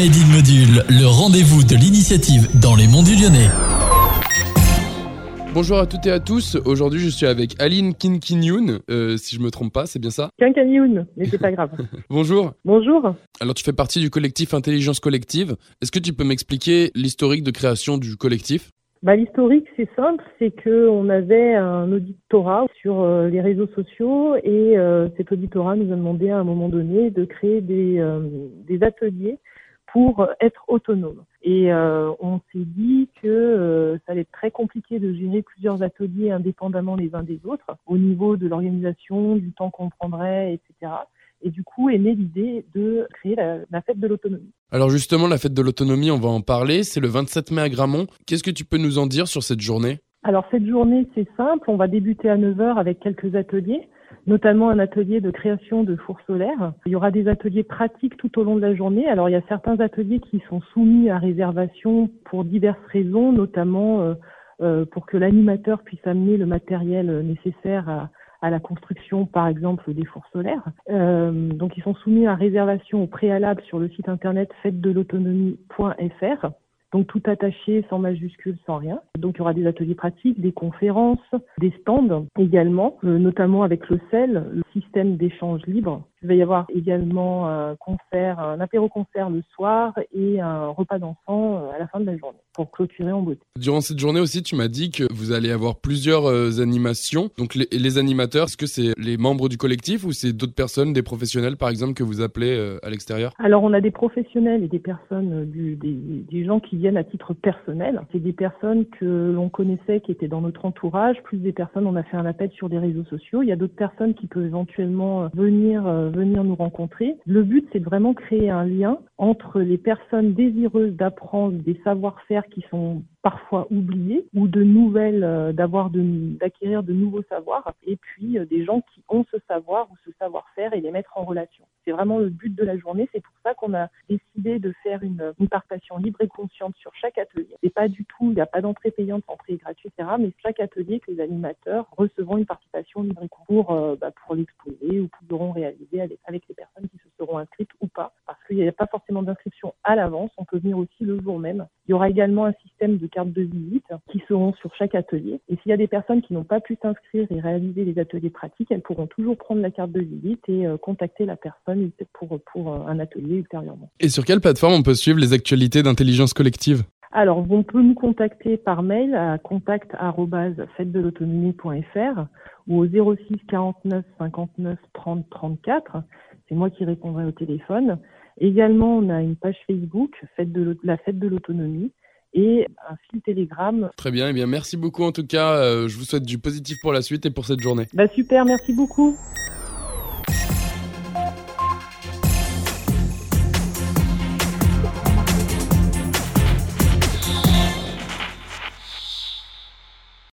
Cool, le rendez-vous de l'initiative dans les monts du Lyonnais. Bonjour à toutes et à tous. Aujourd'hui, je suis avec Aline Kinkinyoun. Euh, si je me trompe pas, c'est bien ça? Kinkinyoun, mais c'est pas grave. Bonjour. Bonjour. Alors, tu fais partie du collectif Intelligence Collective. Est-ce que tu peux m'expliquer l'historique de création du collectif? Bah, L'historique, c'est simple, c'est qu'on avait un auditorat sur euh, les réseaux sociaux et euh, cet auditorat nous a demandé à un moment donné de créer des, euh, des ateliers pour être autonome. Et euh, on s'est dit que euh, ça allait être très compliqué de gérer plusieurs ateliers indépendamment les uns des autres, au niveau de l'organisation, du temps qu'on prendrait, etc. Et du coup est née l'idée de créer la, la fête de l'autonomie. Alors justement, la fête de l'autonomie, on va en parler. C'est le 27 mai à Gramont. Qu'est-ce que tu peux nous en dire sur cette journée? Alors cette journée, c'est simple. On va débuter à 9h avec quelques ateliers notamment un atelier de création de fours solaires. Il y aura des ateliers pratiques tout au long de la journée. Alors il y a certains ateliers qui sont soumis à réservation pour diverses raisons, notamment euh, euh, pour que l'animateur puisse amener le matériel nécessaire à, la construction, par exemple, des fours solaires. Euh, donc, ils sont soumis à réservation au préalable sur le site internet fête-de-l'autonomie.fr. Donc tout attaché, sans majuscule, sans rien. Donc il y aura des ateliers pratiques, des conférences, des stands également, euh, notamment avec le CEL, le système d'échange libre. Il va y avoir également un concert, un apéro-concert le soir et un repas d'enfants euh, à la fin de la journée pour clôturer en beauté. Durant cette journée aussi, tu m'as dit que vous allez avoir plusieurs euh, animations. Donc les, les animateurs, est-ce que c'est les membres du collectif ou c'est d'autres personnes, des professionnels par exemple, que vous appelez euh, à l'extérieur? Alors on a des professionnels et des personnes, du, des, des gens qui viennent à titre personnel. C'est des personnes que l'on connaissait, qui étaient dans notre entourage, plus des personnes, on a fait un appel sur des réseaux sociaux. Il y a d'autres personnes qui peuvent éventuellement venir venir nous rencontrer. Le but, c'est vraiment créer un lien entre les personnes désireuses d'apprendre des savoir-faire qui sont parfois oubliés ou de nouvelles, euh, d'avoir d'acquérir de, nouveaux savoirs et puis euh, des gens qui ont ce savoir ou ce savoir-faire et les mettre en relation. C'est vraiment le but de la journée. C'est pour ça qu'on a décidé de faire une, une participation libre et consciente sur chaque atelier. C'est pas du tout, il n'y a pas d'entrée payante, entrée gratuite, etc. Mais chaque atelier que les animateurs recevront une participation libre et pour, euh, bah, pour l'exposer ou pourront réaliser avec les personnes qui se seront inscrites ou pas. Qu'il n'y a pas forcément d'inscription à l'avance. On peut venir aussi le jour même. Il y aura également un système de cartes de visite qui seront sur chaque atelier. Et s'il y a des personnes qui n'ont pas pu s'inscrire et réaliser les ateliers pratiques, elles pourront toujours prendre la carte de visite et euh, contacter la personne pour, pour euh, un atelier ultérieurement. Et sur quelle plateforme on peut suivre les actualités d'intelligence collective? Alors, on peut nous contacter par mail à contact@fête-de-l'autonomie.fr ou au 06 49 59 30 34. C'est moi qui répondrai au téléphone. Également, on a une page Facebook, fête de la fête de l'autonomie, et un fil Telegram. Très bien, et eh bien merci beaucoup en tout cas. Euh, je vous souhaite du positif pour la suite et pour cette journée. Bah super, merci beaucoup.